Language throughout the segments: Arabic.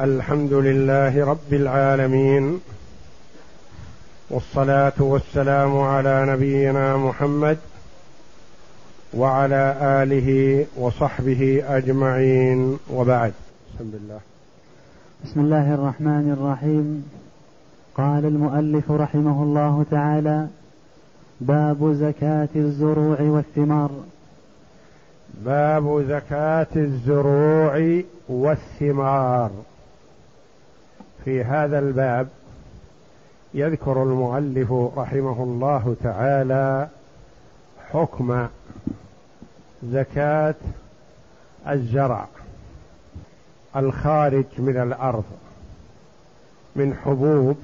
الحمد لله رب العالمين والصلاة والسلام على نبينا محمد وعلى آله وصحبه أجمعين. وبعد بسم الله. بسم الله الرحمن الرحيم. قال المؤلف رحمه الله تعالى باب زكاة الزروع والثمار. باب زكاة الزروع والثمار. في هذا الباب يذكر المؤلف رحمه الله تعالى حكم زكاة الزرع الخارج من الأرض من حبوب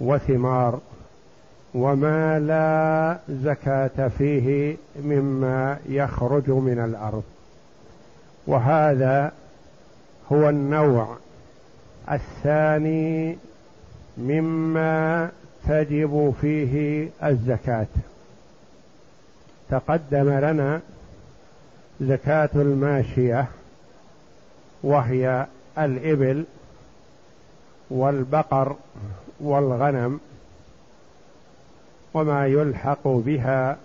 وثمار وما لا زكاة فيه مما يخرج من الأرض. وهذا هو النوع الثاني مما تجب فيه الزكاة. تقدم لنا زكاة الماشية وهي الإبل والبقر والغنم وما يلحق بها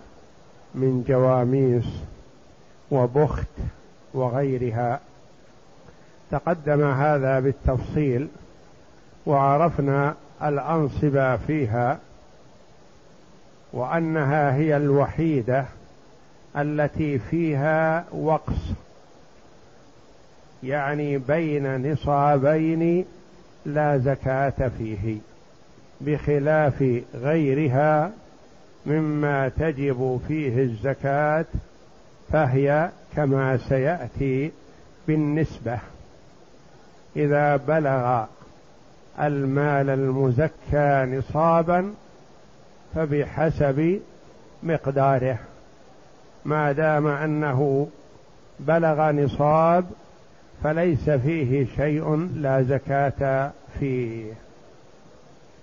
من جواميس وبخت وغيرها. تقدم هذا بالتفصيل وعرفنا الأنصبة فيها وأنها هي الوحيدة التي فيها وقص يعني بين نصابين لا زكاة فيه بخلاف غيرها مما تجب فيه الزكاة فهي كما سيأتي بالنسبة. إذا بلغ المال المزكى نصابا فبحسب مقداره. ما دام أنه بلغ نصاب فليس فيه شيء لا زكاة فيه.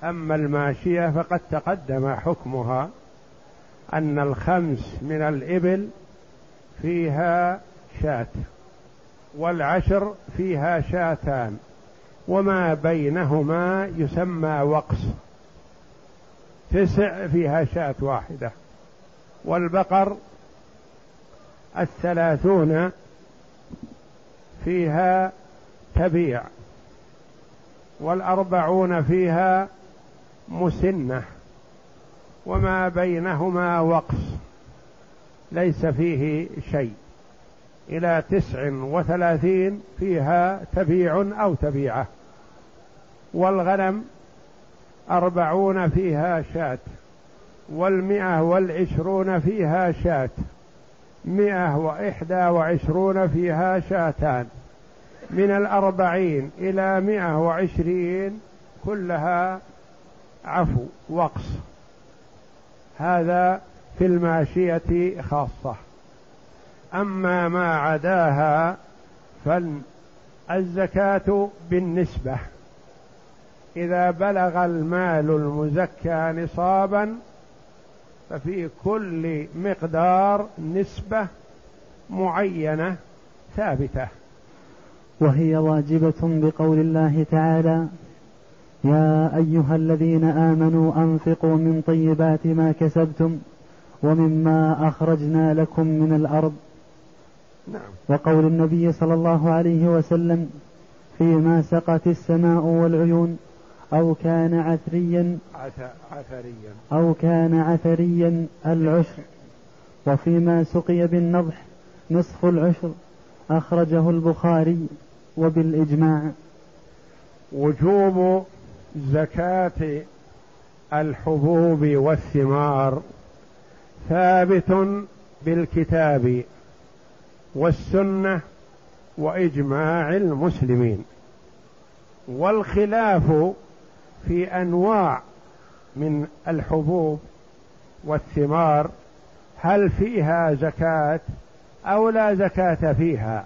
أما الماشية فقد تقدم حكمها أن الخمس من الإبل فيها شاة. والعشر فيها شاتان وما بينهما يسمى وقص. تسع فيها شاة واحدة. والبقر الثلاثون فيها تبيع. والأربعون فيها مسنة. وما بينهما وقص. ليس فيه شيء. إلى تسع وثلاثين فيها تبيع أو تبيعة. والغنم أربعون فيها شاة. والمئة والعشرون فيها شاة. مئة وإحدى وعشرون فيها شاتان. من الأربعين إلى مئة وعشرين كلها عفو وقص. هذا في الماشية خاصة. أما ما عداها فالزكاة بالنسبة. إذا بلغ المال المزكى نصابا ففي كل مقدار نسبة معينة ثابتة. وهي واجبة بقول الله تعالى يا أيها الذين آمنوا أنفقوا من طيبات ما كسبتم ومما أخرجنا لكم من الأرض نعم. وقول النبي صلى الله عليه وسلم فيما سقت السماء والعيون أو كان عثريا عثريا أو كان عثريا العشر وفيما سقي بالنضح نصف العشر أخرجه البخاري وبالإجماع وجوب زكاة الحبوب والثمار ثابت بالكتاب والسنة وإجماع المسلمين. والخلاف في أنواع من الحبوب والثمار هل فيها زكاة أو لا زكاة فيها؟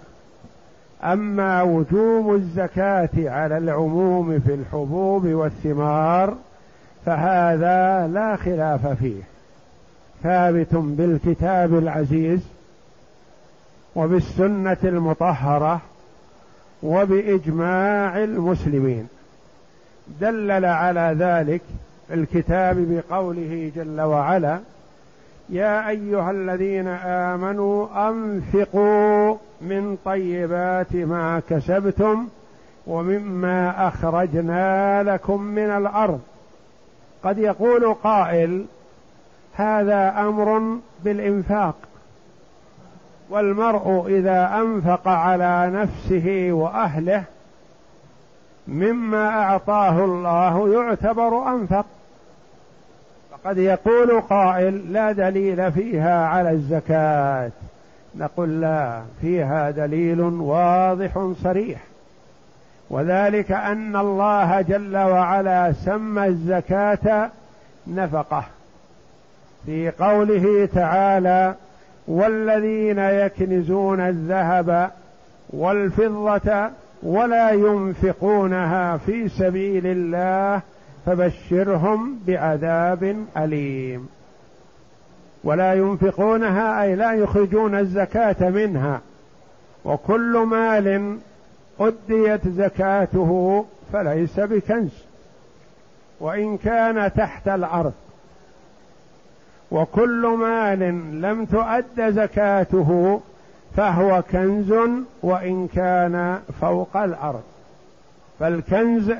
أما وجوب الزكاة على العموم في الحبوب والثمار فهذا لا خلاف فيه. ثابت بالكتاب العزيز وبالسنة المطهرة وبإجماع المسلمين. دلل على ذلك الكتاب بقوله جل وعلا يا أيها الذين آمنوا أنفقوا من طيبات ما كسبتم ومما أخرجنا لكم من الأرض. قد يقول قائل هذا أمر بالإنفاق. والمرء إذا أنفق على نفسه وأهله مما أعطاه الله يعتبر أنفق. فقد يقول قائل لا دليل فيها على الزكاة. نقول لا فيها دليل واضح صريح. وذلك أن الله جل وعلا سمى الزكاة نفقة. في قوله تعالى والذين يكنزون الذهب والفضة ولا ينفقونها في سبيل الله فبشرهم بعذاب أليم. ولا ينفقونها أي لا يخرجون الزكاة منها. وكل مال أديت زكاته فليس بكنز. وإن كان تحت الأرض وكل مال لم تؤد زكاته فهو كنز وإن كان فوق الأرض. فالكنز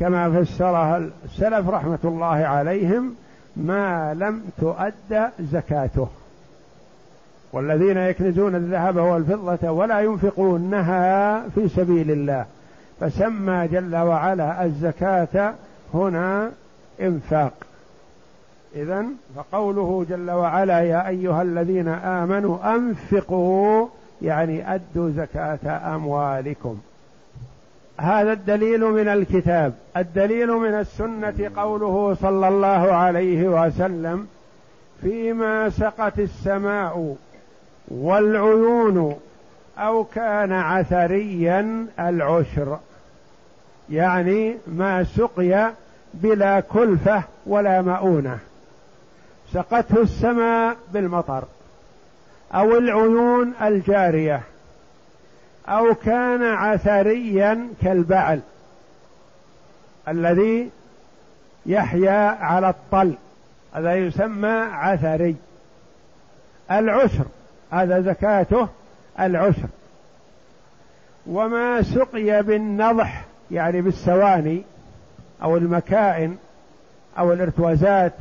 كما فسرها السلف رحمة الله عليهم ما لم تؤد زكاته. والذين يكنزون الذهب والفضة ولا ينفقونها في سبيل الله. فسمى جل وعلا الزكاة هنا إنفاق. إذا فقوله جل وعلا يا أيها الذين آمنوا أنفقوا يعني أدوا زكاة أموالكم. هذا الدليل من الكتاب. الدليل من السنة قوله صلى الله عليه وسلم فيما سقت السماء والعيون أو كان عثريا العشر. يعني ما سقي بلا كلفة ولا مؤونة. سقته السماء بالمطر أو العيون الجارية أو كان عثريا كالبعل الذي يحيا على الطل. هذا يسمى عثري. العشر هذا زكاته العشر وما سقي بالنضح يعني بالسواني أو المكائن أو الارتوازات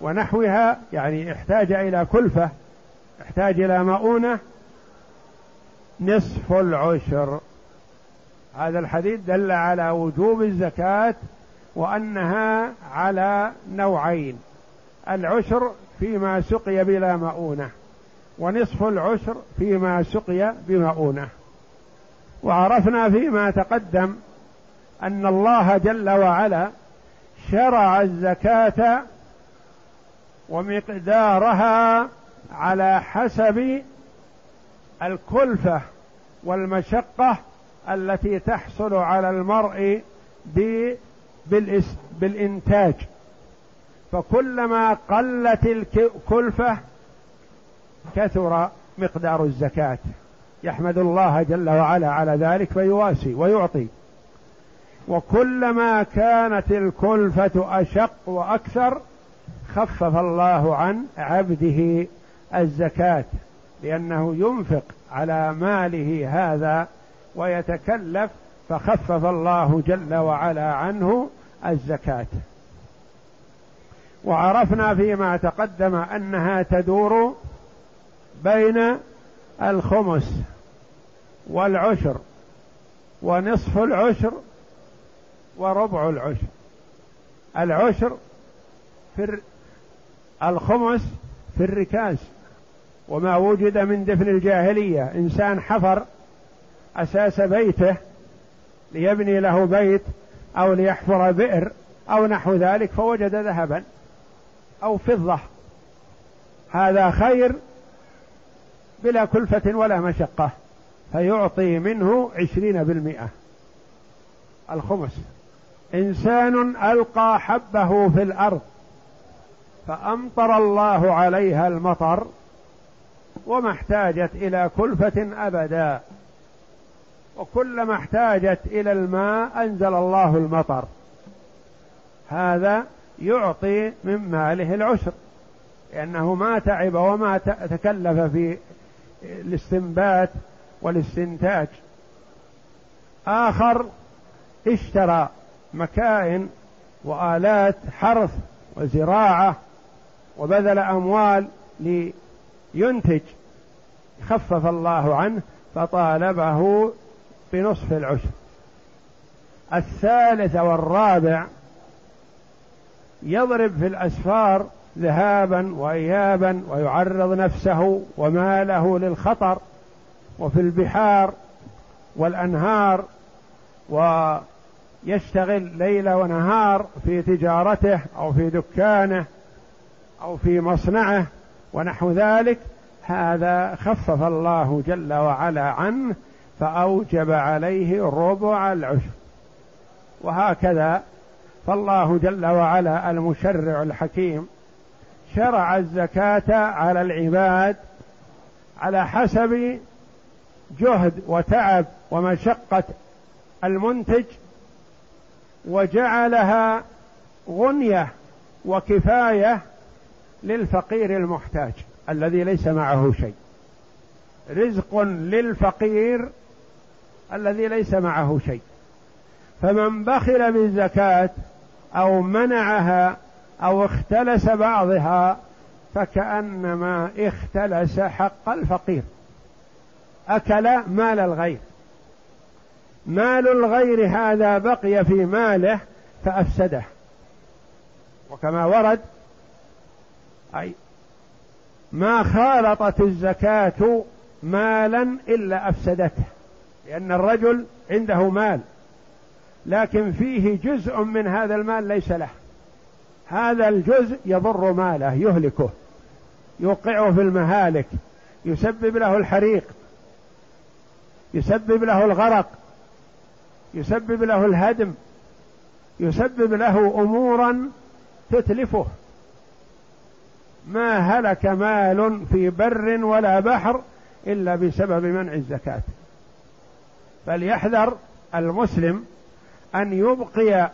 ونحوها يعني احتاج إلى كلفة احتاج إلى مؤونة نصف العشر. هذا الحديث دل على وجوب الزكاة وأنها على نوعين العشر فيما سقي بلا مؤونة ونصف العشر فيما سقي بمؤونة. وعرفنا فيما تقدم أن الله جل وعلا شرع الزكاة ومقدارها على حسب الكلفة والمشقة التي تحصل على المرء بالإنتاج. فكلما قلت الكلفة كثر مقدار الزكاة. يحمد الله جل وعلا على ذلك فيواسي ويعطي. وكلما كانت الكلفة أشق وأكثر خفف الله عن عبده الزكاة لأنه ينفق على ماله هذا ويتكلف فخفف الله جل وعلا عنه الزكاة. وعرفنا فيما تقدم أنها تدور بين الخمس والعشر ونصف العشر وربع العشر. العشر في الخمس في الركاز وما وجد من دفن الجاهلية. إنسان حفر أساس بيته ليبني له بيت أو ليحفر بئر أو نحو ذلك فوجد ذهبا أو فضة. هذا خير بلا كلفة ولا مشقة فيعطي منه عشرين بالمئة. الخمس. إنسان ألقى حبه في الأرض فأمطر الله عليها المطر وما احتاجت إلى كلفة أبدا. وكلما احتاجت إلى الماء أنزل الله المطر. هذا يعطي من ماله العشر لأنه ما تعب وما تكلف في الاستنبات والاستنتاج. آخر اشترى مكائن وآلات حرث وزراعة وبذل أموال لينتج خفف الله عنه فطالبه بنصف العشر. الثالث والرابع يضرب في الأسفار ذهابا وايابا ويعرض نفسه وماله للخطر وفي البحار والأنهار ويشتغل ليل ونهار في تجارته أو في دكانه. أو في مصنعه ونحو ذلك هذا خفف الله جل وعلا عنه فأوجب عليه ربع العشر. وهكذا فالله جل وعلا المشرع الحكيم شرع الزكاة على العباد على حسب جهد وتعب ومشقة المنتج وجعلها غنية وكفاية للفقير المحتاج الذي ليس معه شيء. رزق للفقير الذي ليس معه شيء. فمن بخل بالزكاة أو منعها أو اختلس بعضها فكأنما اختلس حق الفقير. أكل مال الغير. مال الغير هذا بقي في ماله فأفسده. وكما ورد أي ما خالطت الزكاة مالا إلا أفسدته لأن الرجل عنده مال لكن فيه جزء من هذا المال ليس له. هذا الجزء يضر ماله يهلكه يوقعه في المهالك يسبب له الحريق يسبب له الغرق يسبب له الهدم يسبب له امورا تتلفه. ما هلك مال في بر ولا بحر إلا بسبب منع الزكاة. فليحذر المسلم أن يبقي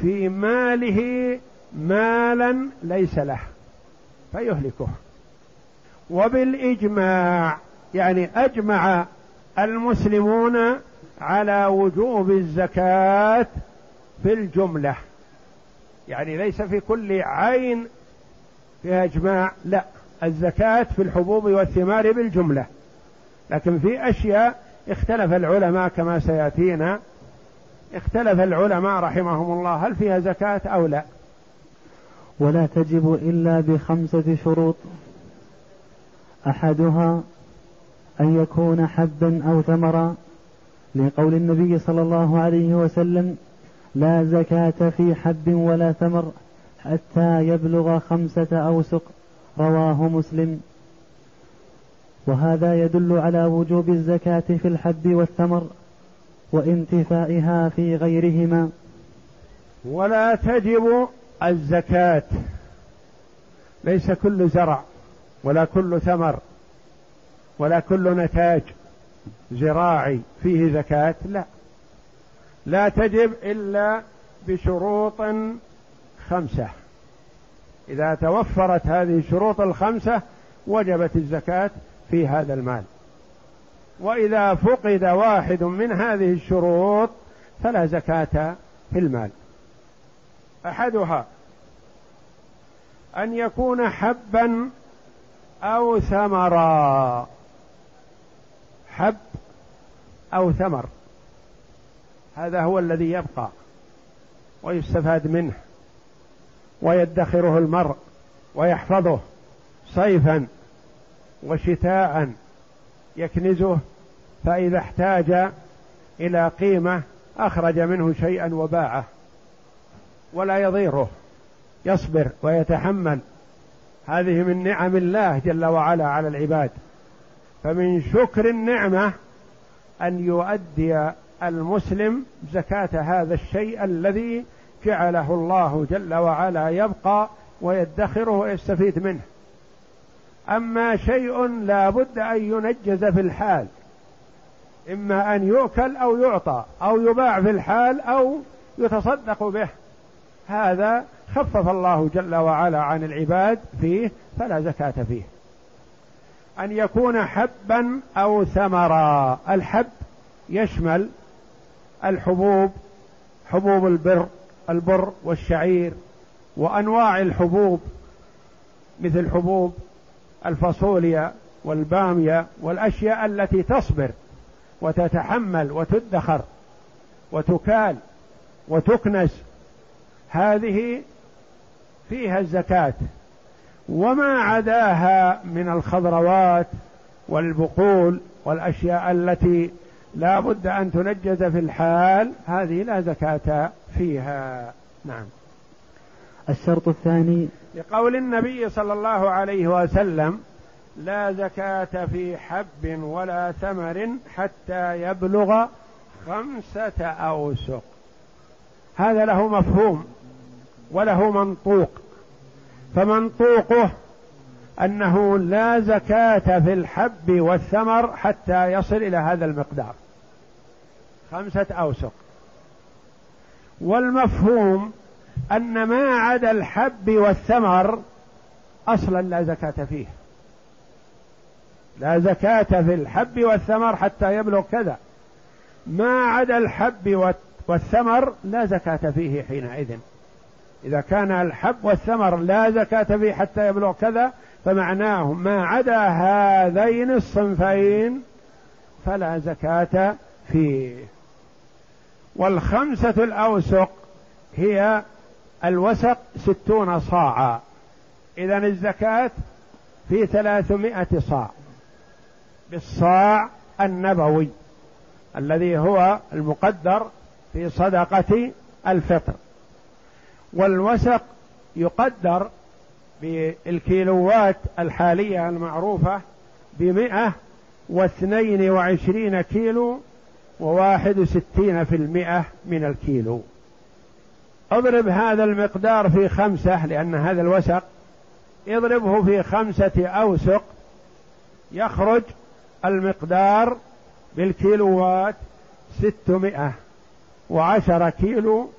في ماله مالا ليس له فيهلكه. وبالإجماع يعني أجمع المسلمون على وجوب الزكاة في الجملة. يعني ليس في كل عين فيها اجماع لا الزكاة في الحبوب والثمار بالجملة. لكن في أشياء اختلف العلماء كما سيأتينا. اختلف العلماء رحمهم الله هل فيها زكاة أو لا؟ ولا تجب إلا بخمسة شروط. أحدها أن يكون حبا أو ثمرا. لقول النبي صلى الله عليه وسلم لا زكاة في حب ولا ثمر. حتى يبلغ خمسة أوسق رواه مسلم. وهذا يدل على وجوب الزكاة في الحب والثمر وانتفائها في غيرهما. ولا تجب الزكاة. ليس كل زرع ولا كل ثمر ولا كل نتاج زراعي فيه زكاة لا. لا تجب إلا بشروط خمسة. إذا توفرت هذه الشروط الخمسة وجبت الزكاة في هذا المال. وإذا فقد واحد من هذه الشروط فلا زكاة في المال. أحدها أن يكون حبا أو ثمرا. حب أو ثمر. هذا هو الذي يبقى ويستفاد منه. ويدخره المرء ويحفظه صيفا وشتاء يكنزه فإذا احتاج إلى قيمة أخرج منه شيئا وباعه. ولا يضيره يصبر ويتحمل. هذه من نعم الله جل وعلا على العباد. فمن شكر النعمة أن يؤدي المسلم زكاة هذا الشيء الذي جعله الله جل وعلا يبقى ويدخره ويستفيد منه. أما شيء لا بد أن ينجز في الحال. إما أن يؤكل أو يعطى أو يباع في الحال أو يتصدق به. هذا خفف الله جل وعلا عن العباد فيه فلا زكاة فيه. أن يكون حبا أو ثمرا. الحب يشمل الحبوب حبوب البر البر والشعير وأنواع الحبوب مثل حبوب الفاصوليا والبامية والأشياء التي تصبر وتتحمل وتدخر وتكال وتكنس. هذه فيها الزكاة. وما عداها من الخضروات والبقول والأشياء التي لا بد أن تنجز في الحال هذه لا زكاة فيها. نعم. الشرط الثاني لقول النبي صلى الله عليه وسلم لا زكاة في حب ولا ثمر حتى يبلغ خمسة أوسق. هذا له مفهوم وله منطوق. فمنطوقه أنه لا زكاة في الحب والثمر حتى يصل إلى هذا المقدار. خمسة أوسق. والمفهوم أن ما عدا الحب والثمر أصلا لا زكاة فيه. لا زكاة في الحب والثمر حتى يبلغ كذا. ما عدا الحب والثمر لا زكاة فيه حينئذ. إذا كان الحب والثمر لا زكاة فيه حتى يبلغ كذا فمعناه ما عدا هذين الصنفين فلا زكاة فيه. والخمسة الأوسق هي الوسق ستون صاعا. إذا الزكاة في ثلاثمائة صاع. بالصاع النبوي الذي هو المقدر في صدقة الفطر. والوسق يقدر بالكيلوات الحالية المعروفة بمئة واثنين وعشرين كيلو وواحد وستين في المئة من الكيلو. اضرب هذا المقدار في خمسة لأن هذا الوسق. اضربه في خمسة أوسق. يخرج المقدار بالكيلوات ستمائة وعشر كيلو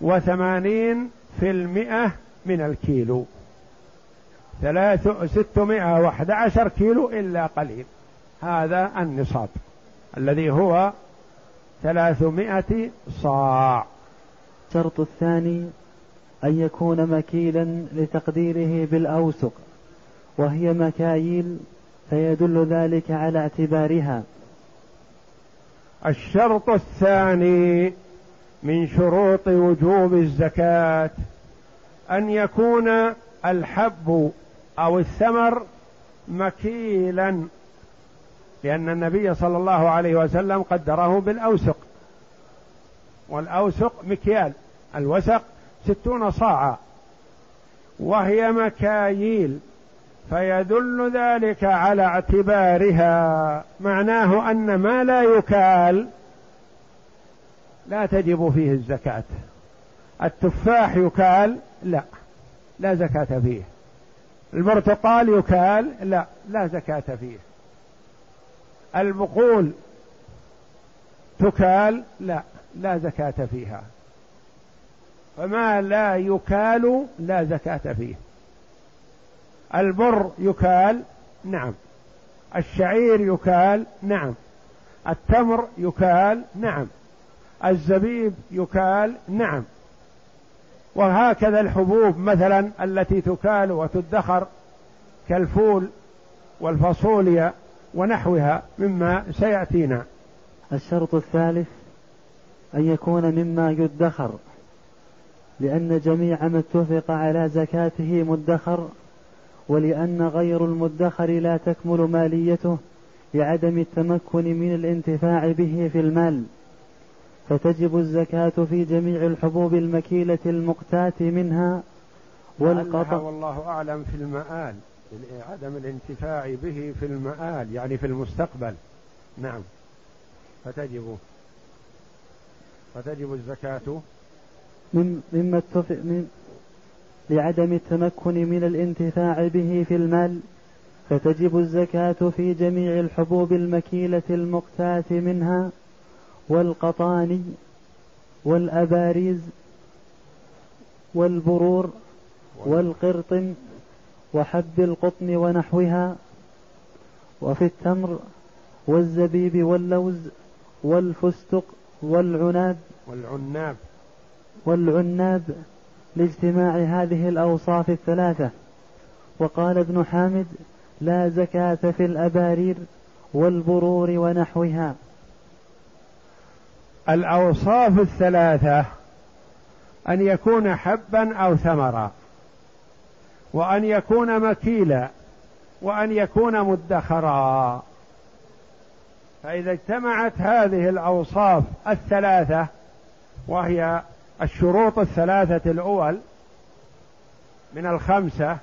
وثمانين في المئة من الكيلو. ثلاث ستمائة وأحد عشر كيلو إلا قليل. هذا النصاب الذي هو ثلاثمائة صاع. الشرط الثاني أن يكون مكيلا لتقديره بالأوسق وهي مكاييل فيدل ذلك على اعتبارها. الشرط الثاني من شروط وجوب الزكاة أن يكون الحب أو الثمر مكيلا لأن النبي صلى الله عليه وسلم قدره بالأوسق. والأوسق مكيال الوسق ستون صاعا وهي مكاييل فيدل ذلك على اعتبارها. معناه أن ما لا يكال لا تجب فيه الزكاة. التفاح يكال لا. لا زكاة فيه. البرتقال يكال لا. لا زكاة فيه. البقول تكال لا. لا زكاة فيها. فما لا يكال لا زكاة فيه. البر يكال نعم. الشعير يكال نعم. التمر يكال نعم. الزبيب يكال نعم. وهكذا الحبوب مثلا التي تكال وتدخر كالفول والفاصوليا ونحوها مما سيأتينا. الشرط الثالث أن يكون مما يدخر لأن جميع ما اتفق على زكاته مدخر ولأن غير المدخر لا تكمل ماليته لعدم التمكن من الانتفاع به في المال. فتجب الزكاة في جميع الحبوب المكيلة المقتاة منها والقطع. والله أعلم في المآل عدم الانتفاع به في المآل يعني في المستقبل. نعم. فتجب فتجب الزكاة. مما اتفق من لعدم التمكن من الانتفاع به في المال فتجب الزكاة في جميع الحبوب المكيلة المقتاة منها والقطاني والأباريز والبرور والقرطم وحب القطن ونحوها وفي التمر والزبيب واللوز والفستق والعناب والعناب. والعناب لاجتماع هذه الأوصاف الثلاثة. وقال ابن حامد لا زكاة في الأبارير والبرور ونحوها. الأوصاف الثلاثة أن يكون حبا أو ثمرا وأن يكون مكيلا وأن يكون مدخرا. فإذا اجتمعت هذه الأوصاف الثلاثة وهي الشروط الثلاثة الأول من الخمسة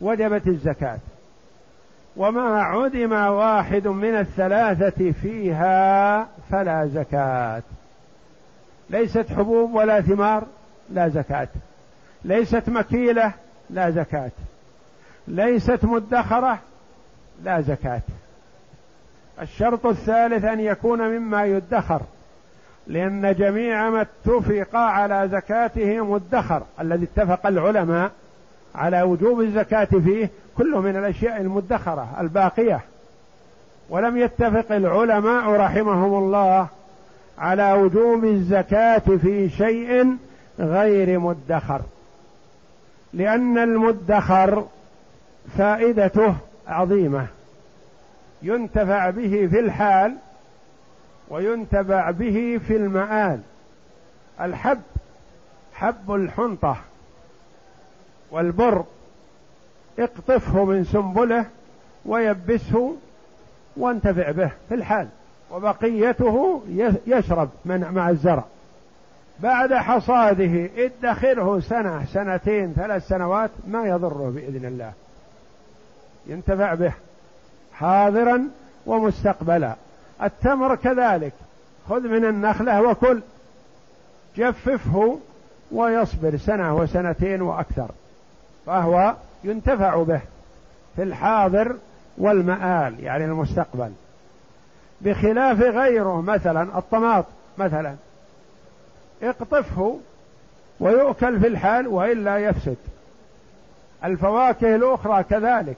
وجبت الزكاة. وما عدم واحد من الثلاثة فيها فلا زكاة. ليست حبوب ولا ثمار لا زكاة. ليست مكيلة لا زكاة. ليست مدخرة لا زكاة. الشرط الثالث أن يكون مما يدخر لأن جميع ما اتفق على زكاته مدخر الذي اتفق العلماء على وجوب الزكاة فيه كله من الأشياء المدخرة الباقية. ولم يتفق العلماء رحمهم الله على وجوب الزكاة في شيء غير مدخر. لأن المدخر فائدته عظيمة. ينتفع به في الحال وينتفع به في المآل. الحب حب الحنطة. والبر اقطفه من سنبله ويبسه وانتفع به في الحال وبقيته يشرب من مع الزرع. بعد حصاده ادخره سنة سنتين ثلاث سنوات ما يضره بإذن الله. ينتفع به حاضرا ومستقبلا. التمر كذلك خذ من النخلة وكل جففه ويصبر سنة وسنتين وأكثر. فهو ينتفع به في الحاضر والمآل يعني المستقبل. بخلاف غيره مثلا الطماط مثلا. اقطفه ويؤكل في الحال وإلا يفسد. الفواكه الأخرى كذلك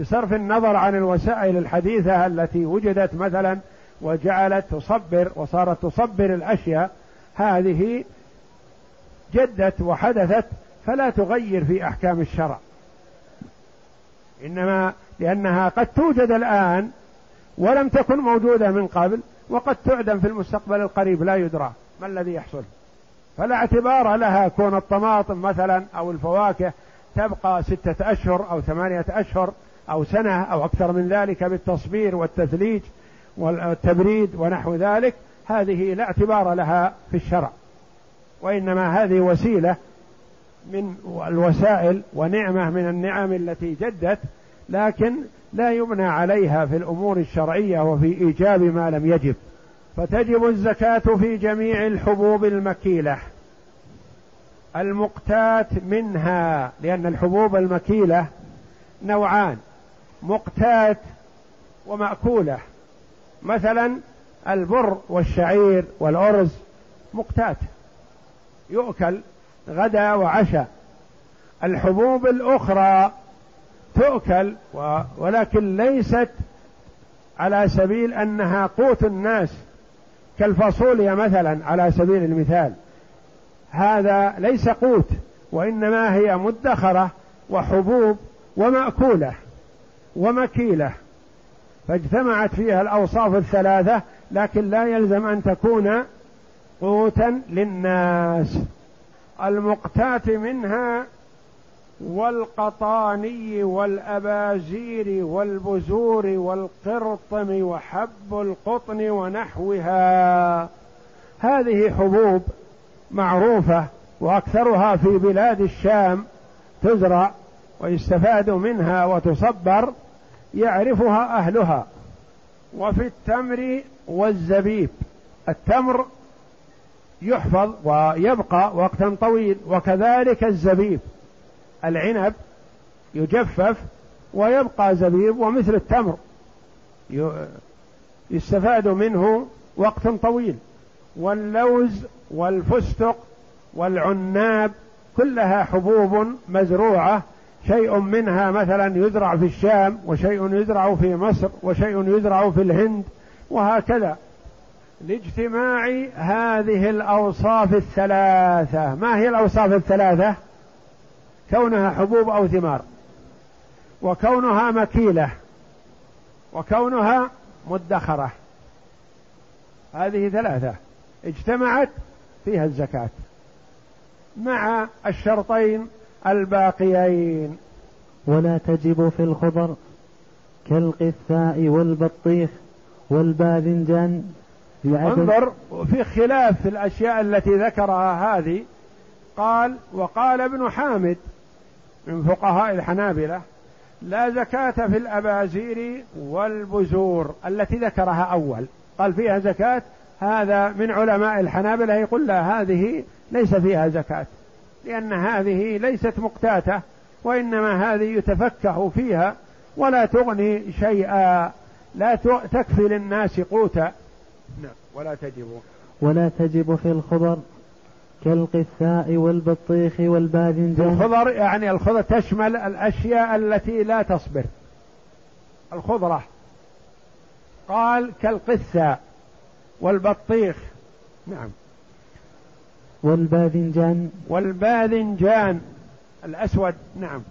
بصرف النظر عن الوسائل الحديثة التي وجدت مثلا وجعلت تصبر وصارت تصبر الأشياء هذه جدت وحدثت فلا تغير في أحكام الشرع. إنما لأنها قد توجد الآن ولم تكن موجودة من قبل وقد تعدم في المستقبل القريب لا يدرى ما الذي يحصل. فلا اعتبار لها كون الطماطم مثلا أو الفواكه تبقى ستة أشهر أو ثمانية أشهر أو سنة أو أكثر من ذلك بالتصبير والتثليج والتبريد ونحو ذلك هذه لا اعتبار لها في الشرع. وإنما هذه وسيلة من الوسائل ونعمة من النعم التي جدت لكن لا يبنى عليها في الأمور الشرعية وفي إيجاب ما لم يجب. فتجب الزكاة في جميع الحبوب المكيلة. المقتات منها لأن الحبوب المكيلة نوعان مقتات ومأكولة. مثلا البر والشعير والأرز مقتات يؤكل غدا وعشاء. الحبوب الأخرى تؤكل ولكن ليست على سبيل أنها قوت الناس. كالفاصوليا مثلا على سبيل المثال. هذا ليس قوت وإنما هي مدخرة وحبوب ومأكولة ومكيلة. فاجتمعت فيها الأوصاف الثلاثة لكن لا يلزم أن تكون قوتا للناس. المقتات منها والقطاني والأبازير والبزور والقرطم وحب القطن ونحوها. هذه حبوب معروفة وأكثرها في بلاد الشام تزرع ويستفاد منها وتصبر يعرفها أهلها. وفي التمر والزبيب. التمر يحفظ ويبقى وقتا طويل وكذلك الزبيب. العنب يجفف ويبقى زبيب ومثل التمر يستفاد منه وقت طويل. واللوز والفستق والعناب كلها حبوب مزروعة شيء منها مثلا يزرع في الشام وشيء يزرع في مصر وشيء يزرع في الهند وهكذا. لاجتماع هذه الأوصاف الثلاثة. ما هي الأوصاف الثلاثة؟ كونها حبوب أو ثمار. وكونها مكيلة. وكونها مدخرة. هذه ثلاثة. اجتمعت فيها الزكاة. مع الشرطين الباقيين. ولا تجب في الخضر كالقثاء والبطيخ والباذنجان. انظر في خلاف في الأشياء التي ذكرها هذه. قال وقال ابن حامد من فقهاء الحنابلة لا زكاة في الأبازير والبزور. التي ذكرها أول. قال فيها زكاة. هذا من علماء الحنابلة يقول لا هذه ليس فيها زكاة لأن هذه ليست مقتاتة وإنما هذه يتفكه فيها ولا تغني شيئا لا تكفي للناس قوتا. نعم. ولا تجب. ولا تجب في الخضر كالقثاء والبطيخ والباذنجان. الخضر يعني الخضر تشمل الأشياء التي لا تصبر. الخضرة. قال كالقثاء والبطيخ. نعم. والباذنجان. والباذنجان. الأسود. نعم.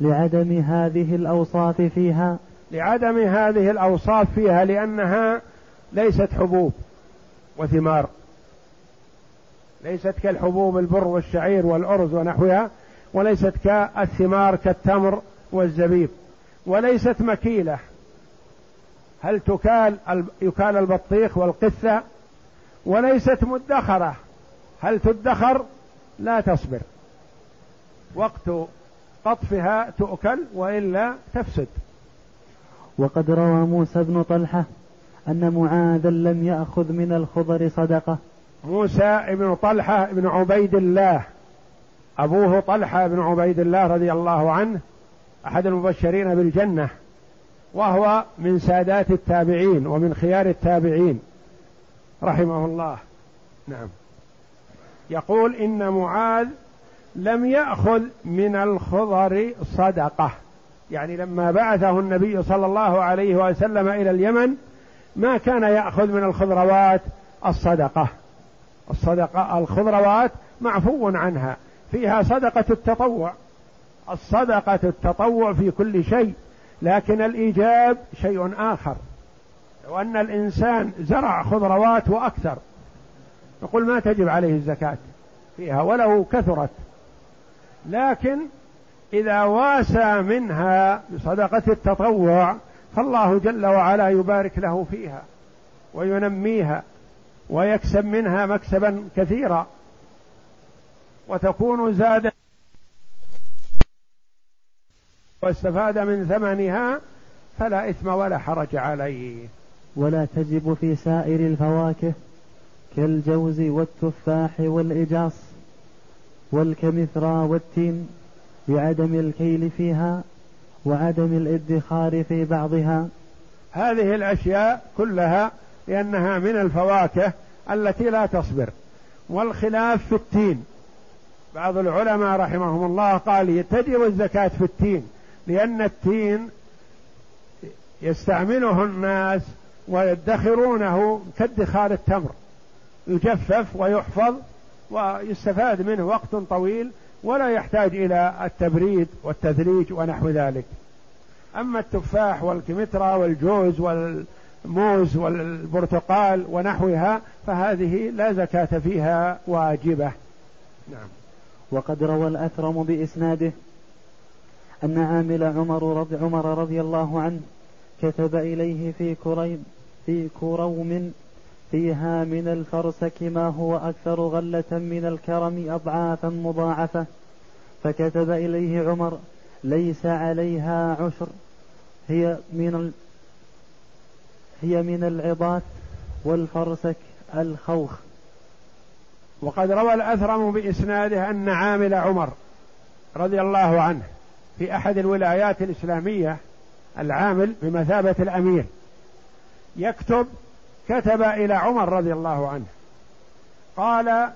لعدم هذه الأوصاف فيها. لعدم هذه الأوصاف فيها لأنها ليست حبوب وثمار ليست كالحبوب البر والشعير والأرز ونحوها وليست كالثمار كالتمر والزبيب وليست مكيلة. هل تكال يكال البطيخ والقثة؟ وليست مدخرة. هل تدخر؟ لا تصبر. وقت قطفها تؤكل وإلا تفسد. وقد روى موسى بن طلحة أن معاذا لم يأخذ من الخضر صدقة. موسى بن طلحة بن عبيد الله. أبوه طلحة بن عبيد الله رضي الله عنه أحد المبشرين بالجنة. وهو من سادات التابعين ومن خيار التابعين. رحمه الله. نعم. يقول إن معاذ لم يأخذ من الخضر صدقة. يعني لما بعثه النبي صلى الله عليه وسلم إلى اليمن ما كان يأخذ من الخضروات الصدقة. الصدقه الخضروات معفو عنها. فيها صدقة التطوع. الصدقة التطوع في كل شيء. لكن الإيجاب شيء آخر. لو أن الإنسان زرع خضروات وأكثر. نقول ما تجب عليه الزكاة. فيها ولو كثرت. لكن إذا واسى منها بصدقة التطوع فالله جل وعلا يبارك له فيها وينميها ويكسب منها مكسبا كثيرا وتكون زاد واستفاد من ثمنها فلا إثم ولا حرج عليه. ولا تجب في سائر الفواكه كالجوز والتفاح والإجاص والكمثرى والتين بعدم الكيل فيها وعدم الادخار في بعضها. هذه الأشياء كلها لأنها من الفواكه التي لا تصبر والخلاف في التين. بعض العلماء رحمهم الله قال تجب الزكاة في التين لأن التين يستعمله الناس ويدخرونه كادخار التمر. يجفف ويحفظ ويستفاد منه وقت طويل ولا يحتاج إلى التبريد والتثليج ونحو ذلك. أما التفاح والكمثرى والجوز والموز والبرتقال ونحوها فهذه لا زكاة فيها واجبة. نعم. وقد روى الأثرم بإسناده أن عامل عمر رضي, عمر رضي الله عنه كتب إليه في كريم في كروم فيها من الفرسك ما هو أكثر غلة من الكرم أضعافا مضاعفة فكتب إليه عمر ليس عليها عشر هي من. هي من العظات والفرسك الخوخ وقد روى الأثرم بإسناده أن عامل عمر رضي الله عنه في أحد الولايات الإسلامية العامل بمثابة الأمير يكتب كتب إلى عمر رضي الله عنه. قال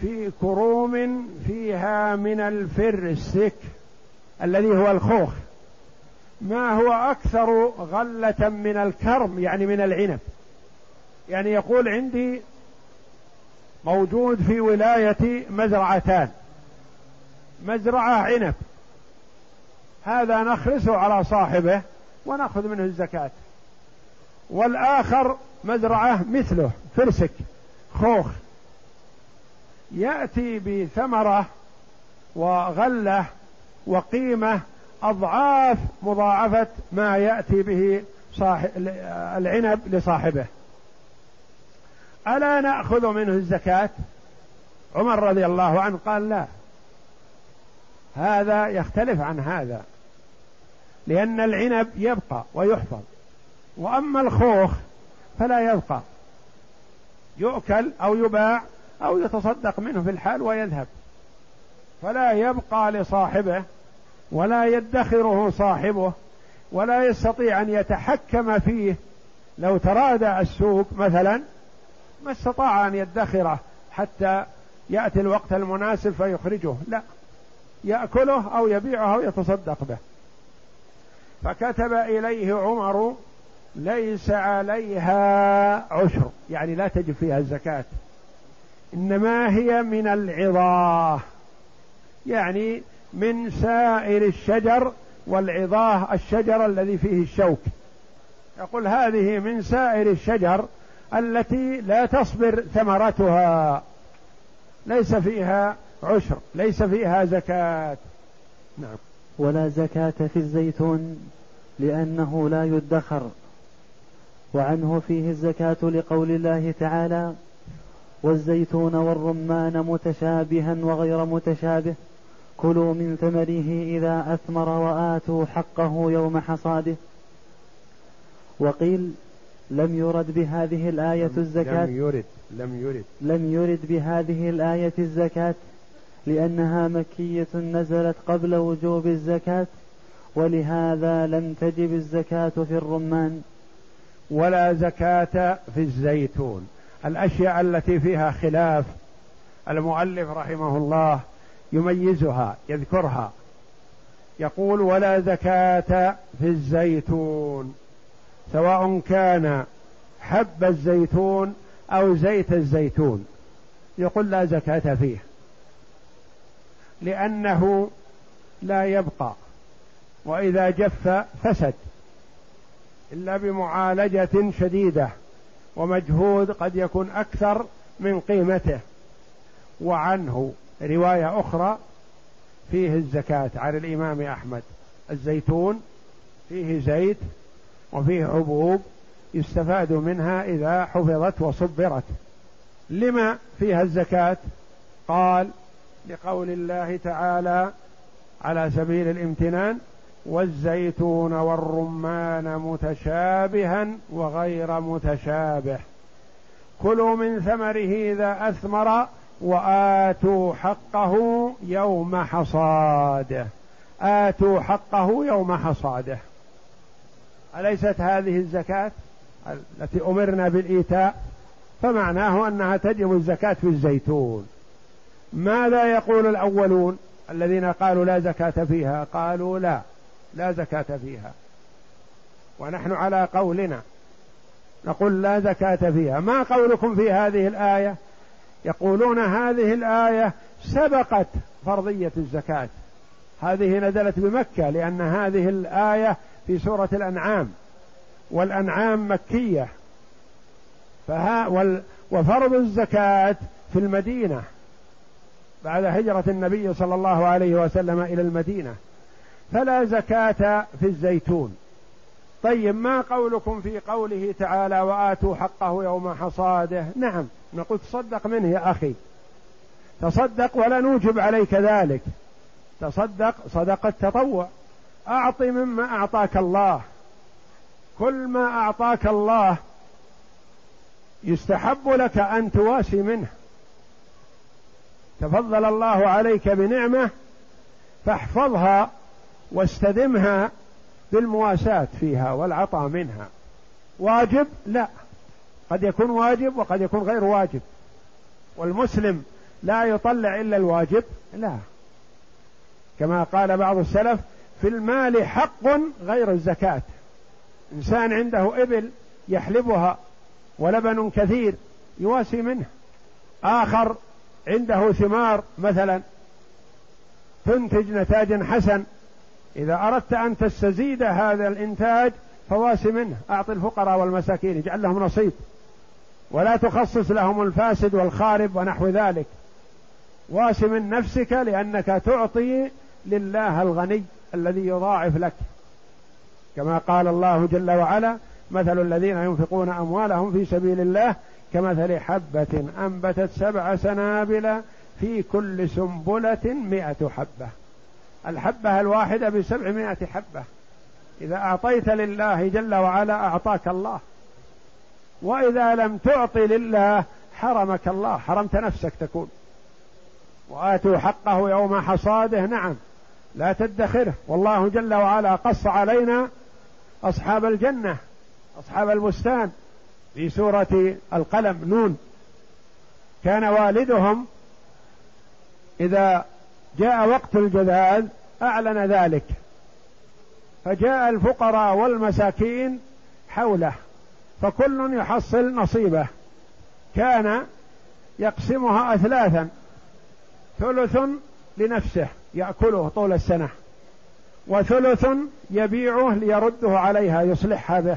في كروم فيها من الفرسك الذي هو الخوخ. ما هو أكثر غلة من الكرم يعني من العنب. يعني يقول عندي موجود في ولايتي مزرعتان. مزرعة عنب. هذا نخرسه على صاحبه ونأخذ منه الزكاة. والآخر مزرعة مثله فرسك خوخ. يأتي بثمرة وغلة وقيمة أضعاف مضاعفة ما يأتي به صاحب العنب لصاحبه. ألا نأخذ منه الزكاة؟ عمر رضي الله عنه قال لا. هذا يختلف عن هذا لأن العنب يبقى ويحفظ. وأما الخوخ فلا يبقى. يؤكل أو يباع أو يتصدق منه في الحال ويذهب. فلا يبقى لصاحبه ولا يدخره صاحبه ولا يستطيع أن يتحكم فيه. لو ترادى السوق مثلا ما استطاع أن يدخره حتى يأتي الوقت المناسب فيخرجه. لا يأكله أو يبيعه أو يتصدق به. فكتب إليه عمر ليس عليها عشر يعني لا تجب فيها الزكاة. إنما هي من العظاه يعني من سائر الشجر والعظاه الشجر الذي فيه الشوك. يقول هذه من سائر الشجر التي لا تصبر ثمرتها. ليس فيها عشر ليس فيها زكاة. نعم. ولا زكاة في الزيتون لأنه لا يدخر. وعنه فيه الزكاة لقول الله تعالى والزيتون والرمان متشابها وغير متشابه كلوا من ثمره إذا أثمر وآتوا حقه يوم حصاده. وقيل لم يرد بهذه الآية الزكاة. لم يرد لم يرد. لم يرد بهذه الآية الزكاة لأنها مكية نزلت قبل وجوب الزكاة ولهذا لم تجب الزكاة في الرمان. ولا زكاة في الزيتون. الأشياء التي فيها خلاف المؤلف رحمه الله يميزها يذكرها. يقول ولا زكاة في الزيتون. سواء كان حب الزيتون أو زيت الزيتون. يقول لا زكاة فيه. لأنه لا يبقى وإذا جف فسد. إلا بمعالجة شديدة ومجهود قد يكون أكثر من قيمته. وعنه رواية أخرى فيه الزكاة عن الإمام أحمد. الزيتون فيه زيت وفيه عبوب يستفاد منها إذا حفظت وصبرت. لما فيها الزكاة؟ قال لقول الله تعالى على سبيل الامتنان والزيتون والرمان متشابها وغير متشابه. كلوا من ثمره إذا أثمر وآتوا حقه يوم حصاده. آتوا حقه يوم حصاده. أليست هذه الزكاة التي أمرنا بالإيتاء؟ فمعناه أنها تجب الزكاة في الزيتون. ماذا يقول الأولون الذين قالوا لا زكاة فيها؟ قالوا لا. لا زكاة فيها. ونحن على قولنا نقول لا زكاة فيها. ما قولكم في هذه الآية؟ يقولون هذه الآية سبقت فرضية الزكاة. هذه نزلت بمكة لأن هذه الآية في سورة الأنعام. والأنعام مكية. فها وفرض الزكاة في المدينة. بعد هجرة النبي صلى الله عليه وسلم إلى المدينة. فلا زكاة في الزيتون. طيب ما قولكم في قوله تعالى وآتوا حقه يوم حصاده؟ نعم نقول تصدق منه يا أخي. تصدق ولا نوجب عليك ذلك. تصدق صدقة تطوع أعط مما أعطاك الله. كل ما أعطاك الله يستحب لك أن تواسي منه. تفضل الله عليك بنعمة فاحفظها واستدمها بالمواساة فيها والعطاء منها. واجب؟ لا. قد يكون واجب وقد يكون غير واجب. والمسلم لا يطلع إلا الواجب؟ لا. كما قال بعض السلف في المال حق غير الزكاة. إنسان عنده إبل يحلبها ولبن كثير يواسي منه. آخر عنده ثمار مثلا تنتج نتاجا حسن إذا أردت أن تستزيد هذا الإنتاج فواس منه. أعط الفقراء والمساكين اجعل لهم نصيب. ولا تخصص لهم الفاسد والخارب ونحو ذلك. واس من نفسك لأنك تعطي لله الغني الذي يضاعف لك. كما قال الله جل وعلا مثل الذين ينفقون أموالهم في سبيل الله كمثل حبة أنبتت سبع سنابل في كل سنبلة مئة حبة. الحبة الواحدة بسبعمائة حبة. إذا أعطيت لله جل وعلا أعطاك الله. وإذا لم تعطي لله حرمك الله. حرمت نفسك تكون. وآتوا حقه يوم حصاده. نعم. لا تدخره. والله جل وعلا قص علينا أصحاب الجنة أصحاب البستان. في سورة القلم نون. كان والدهم إذا جاء وقت الجذاذ أعلن ذلك. فجاء الفقراء والمساكين حوله فكل يحصل نصيبه. كان يقسمها أثلاثا ثلث لنفسه يأكله طول السنة وثلث يبيعه ليرده عليها يصلحها به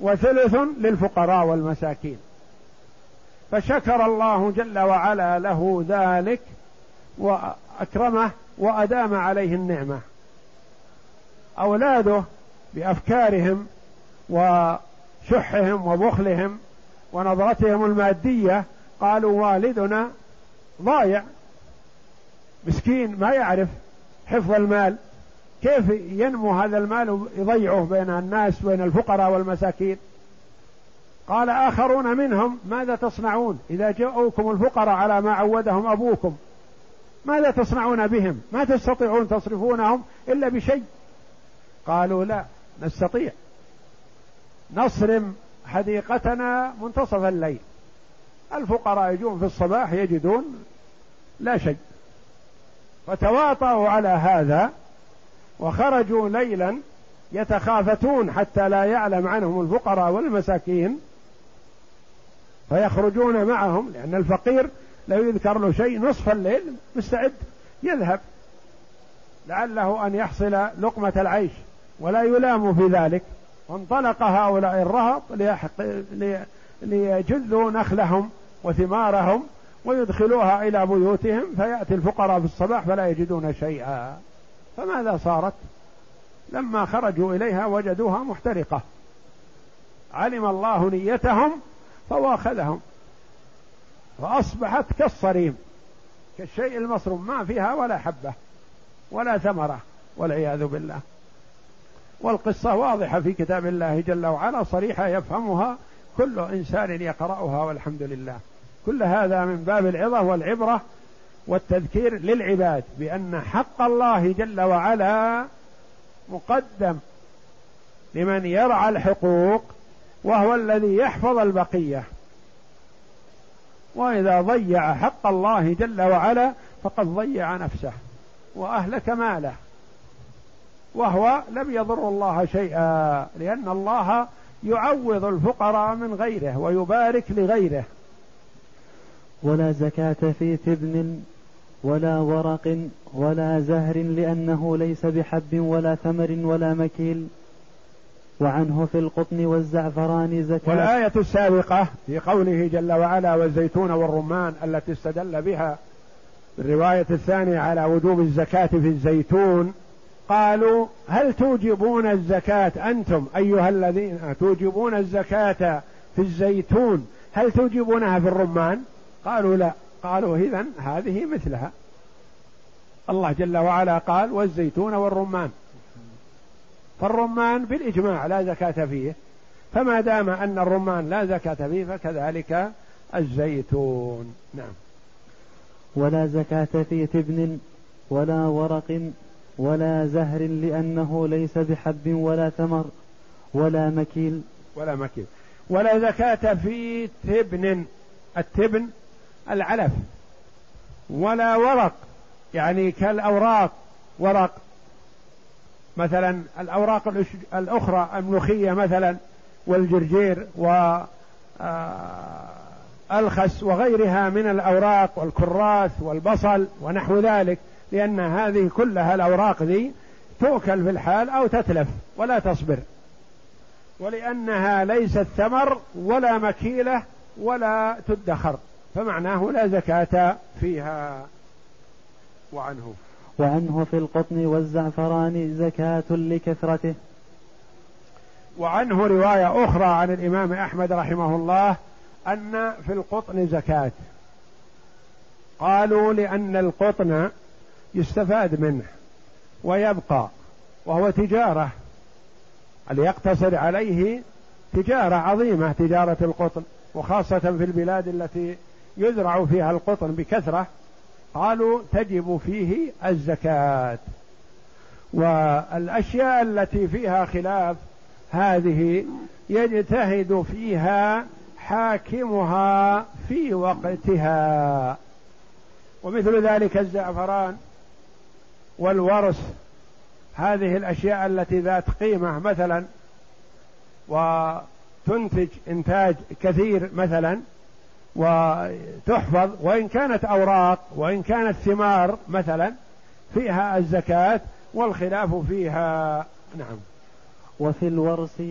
وثلث للفقراء والمساكين. فشكر الله جل وعلا له ذلك واكرمه وأدام عليه النعمة. أولاده بأفكارهم وشحهم وبخلهم ونظرتهم المادية قالوا والدنا ضايع. مسكين ما يعرف حفظ المال. كيف ينمو هذا المال يضيعه بين الناس بين الفقراء والمساكين؟ قال آخرون منهم ماذا تصنعون؟ إذا جاءوكم الفقراء على ما عودهم أبوكم. ماذا تصنعون بهم؟ ما تستطيعون تصرفونهم إلا بشيء. قالوا لا نستطيع. نصرم حديقتنا منتصف الليل. الفقراء يجون في الصباح يجدون لا شيء. فتواطؤوا على هذا وخرجوا ليلا يتخافتون حتى لا يعلم عنهم الفقراء والمساكين. فيخرجون معهم لأن الفقير لو يذكر له شيء نصف الليل مستعد يذهب. لعله أن يحصل لقمة العيش ولا يلام في ذلك. وانطلق هؤلاء الرهط ليجذوا نخلهم وثمارهم ويدخلوها إلى بيوتهم فيأتي الفقراء في الصباح فلا يجدون شيئا. فماذا صارت؟ لما خرجوا إليها وجدوها محترقة. علم الله نيتهم فواخذهم. فأصبحت كالصريم كالشيء المصروم ما فيها ولا حبة ولا ثمرة والعياذ بالله. والقصة واضحة في كتاب الله جل وعلا صريحة يفهمها كل إنسان يقرأها والحمد لله. كل هذا من باب العظة والعبرة والتذكير للعباد بأن حق الله جل وعلا مقدم لمن يرعى الحقوق وهو الذي يحفظ البقية. وإذا ضيع حق الله جل وعلا فقد ضيع نفسه وأهلك ماله وهو لم يضر الله شيئا لأن الله يعوض الفقراء من غيره ويبارك لغيره. ولا زكاة في تبن ولا ورق ولا زهر لأنه ليس بحب ولا ثمر ولا مكيل وعنه في القطن والزعفران زكاة. والآية السابقة في قوله جل وعلا والزيتون والرمان التي استدل بها الرواية الثانية على وجوب الزكاة في الزيتون قالوا هل توجبون الزكاة أنتم؟ أيها الذين توجبون الزكاة في الزيتون هل توجبونها في الرمان؟ قالوا لا. قالوا إذا هذه مثلها. الله جل وعلا قال والزيتون والرمان. فالرمان بالإجماع لا زكاة فيه فما دام أن الرمان لا زكاة فيه فكذلك الزيتون. نعم. ولا زكاة في تبن ولا ورق ولا زهر لأنه ليس بحب ولا ثمر ولا مكيل. ولا مكيل. ولا زكاة في تبن. التبن العلف. ولا ورق يعني كالأوراق ورق مثلا الأوراق الأخرى الملوخية مثلا والجرجير و آه، وغيرها من الأوراق والكراث والبصل ونحو ذلك لأن هذه كلها الأوراق ذي تؤكل في الحال أو تتلف ولا تصبر. ولأنها ليست ثمر ولا مكيلة ولا تدخر فمعناه لا زكاة فيها. وعنه. وعنه في القطن والزعفران زكاة لكثرته. وعنه رواية أخرى عن الإمام أحمد رحمه الله أن في القطن زكاة. قالوا لأن القطن يستفاد منه ويبقى وهو تجارة. اللي يقتصر عليه تجارة عظيمة تجارة القطن وخاصة في البلاد التي يزرع فيها القطن بكثرة؟ قالوا تجب فيه الزكاة. والأشياء التي فيها خلاف هذه يجتهد فيها حاكمها في وقتها. ومثل ذلك الزعفران والورس هذه الأشياء التي ذات قيمة مثلا وتنتج إنتاج كثير مثلا وتحفظ وإن كانت أوراق وإن كانت ثمار مثلا فيها الزكاة والخلاف فيها. نعم. وفي الورس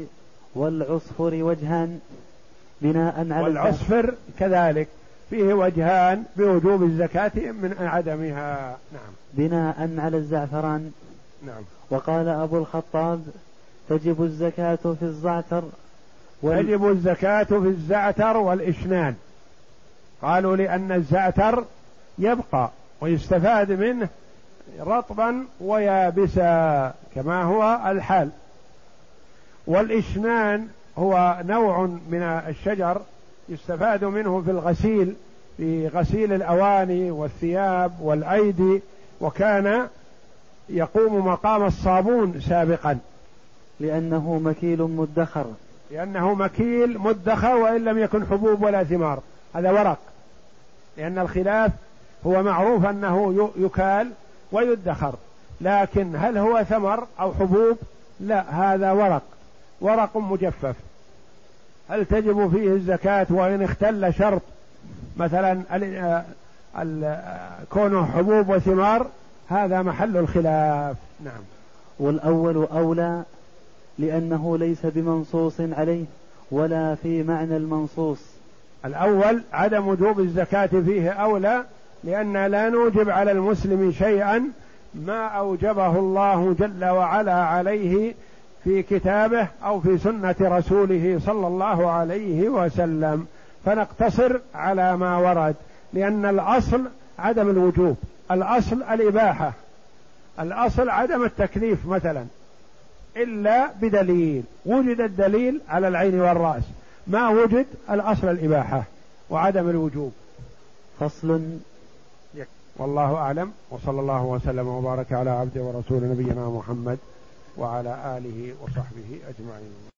والعصفر وجهان بناء على والعصفر كذلك فيه وجهان بوجوب الزكاة من عدمها. نعم. بناء على الزعفران. نعم. وقال أبو الخطاب تجب الزكاة في الزعتر وال... تجب الزكاة في الزعتر والإشنان. قالوا لأن الزعتر يبقى ويستفاد منه رطبا ويابسا كما هو الحال. والإشنان هو نوع من الشجر يستفاد منه في الغسيل في غسيل الأواني والثياب والأيدي وكان يقوم مقام الصابون سابقا. لأنه مكيل مدخر. لأنه مكيل مدخر وإن لم يكن حبوب ولا ثمار. هذا ورق. لأن الخلاف هو معروف أنه يكال ويدخر. لكن هل هو ثمر أو حبوب؟ لا هذا ورق. ورق مجفف. هل تجب فيه الزكاة وإن اختل شرط؟ مثلا كونه حبوب وثمار هذا محل الخلاف. نعم. والأول أولى لأنه ليس بمنصوص عليه ولا في معنى المنصوص. الأول عدم وجوب الزكاة فيه أولى لأن لا نوجب على المسلم شيئا ما أوجبه الله جل وعلا عليه في كتابه أو في سنة رسوله صلى الله عليه وسلم. فنقتصر على ما ورد لأن الأصل عدم الوجوب الأصل الإباحة الأصل عدم التكليف مثلا إلا بدليل وجد الدليل على العين والرأس. ما وجد الأصل الإباحة وعدم الوجوب. فصل والله أعلم. وصلى الله وسلم وبارك على عبده ورسول نبينا محمد وعلى آله وصحبه أجمعين.